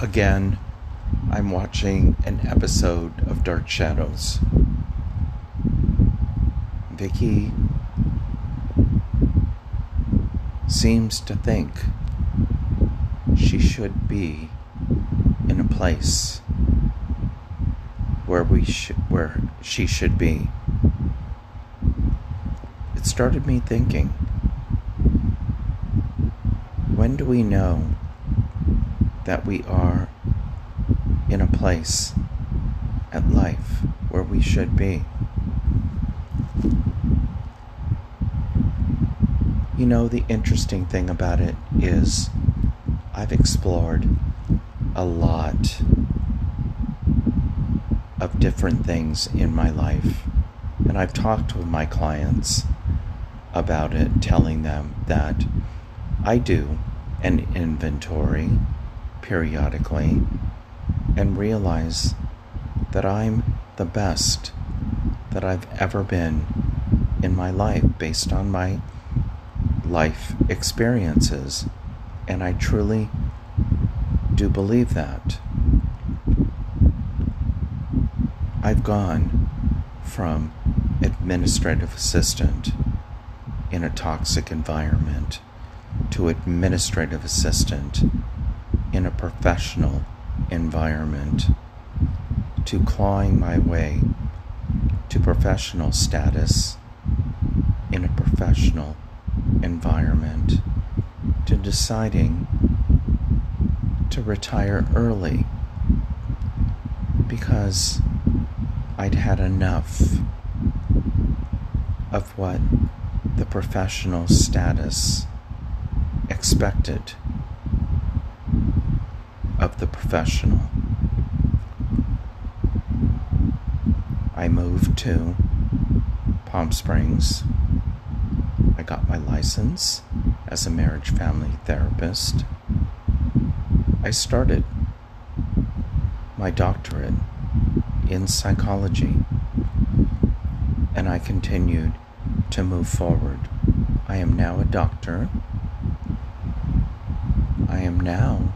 Again, I'm watching an episode of Dark Shadows. Vicky seems to think she should be in a place where we sh- where she should be. It started me thinking when do we know that we are in a place at life where we should be? You know, the interesting thing about it is I've explored a lot of different things in my life, and I've talked with my clients about it, telling them that I do an inventory periodically and realize that I'm the best that I've ever been in my life based on my life experiences. And I truly do believe that. I've gone from administrative assistant in a toxic environment to administrative assistant in a professional environment to clawing my way to professional status in a professional environment to deciding to retire early because I'd had enough of what the professional status expected the professional. I moved to Palm Springs. I got my license as a marriage family therapist. I started my doctorate in psychology and I continued to move forward. I am now a doctor I am now,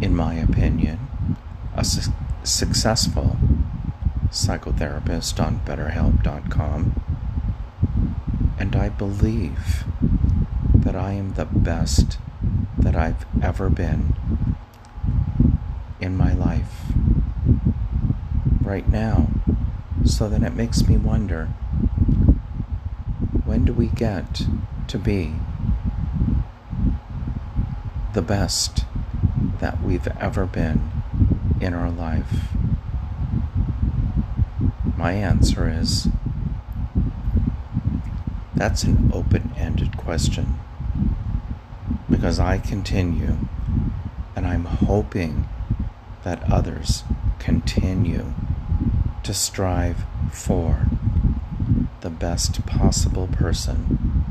in my opinion, a su- successful psychotherapist on BetterHelp.com, and I believe that I am the best that I've ever been in my life right now. So then it makes me wonder when do we get to be the best that we've ever been in our life? My answer is that's an open ended question because I continue and I'm hoping that others continue to strive for the best possible person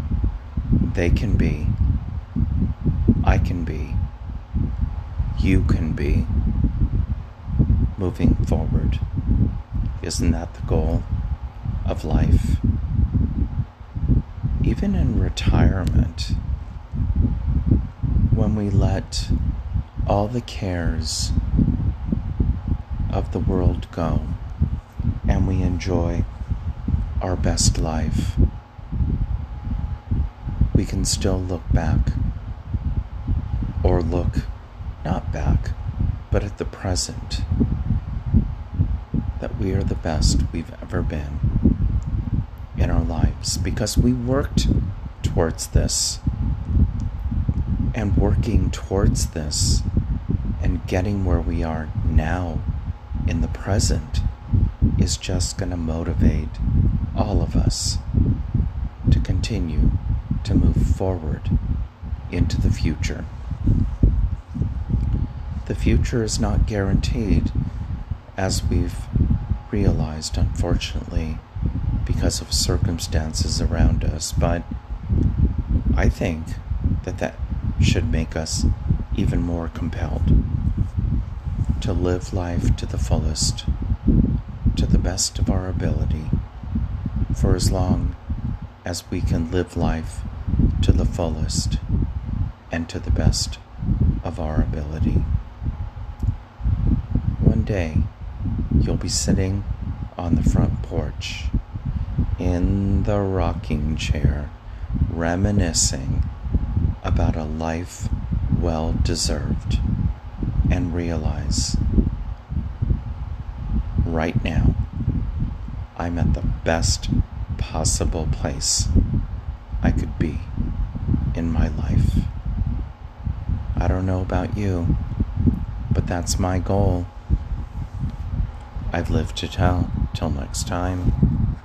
they can be I can be, you can be, moving forward. Isn't that the goal of life? Even in retirement, when we let all the cares of the world go and we enjoy our best life, we can still look back or look not back, but at the present, that we are the best we've ever been in our lives because we worked towards this. And working towards this and getting where we are now in the present is just going to motivate all of us to continue to move forward into the future. The future is not guaranteed, as we've realized, unfortunately, because of circumstances around us, but I think that that should make us even more compelled to live life to the fullest, to the best of our ability, for as long as we can live life to the fullest and to the best of our ability. Day you'll be sitting on the front porch in the rocking chair, reminiscing about a life well deserved, and realize right now I'm at the best possible place I could be in my life. I don't know about you, but that's my goal. I've lived to tell. Till next time.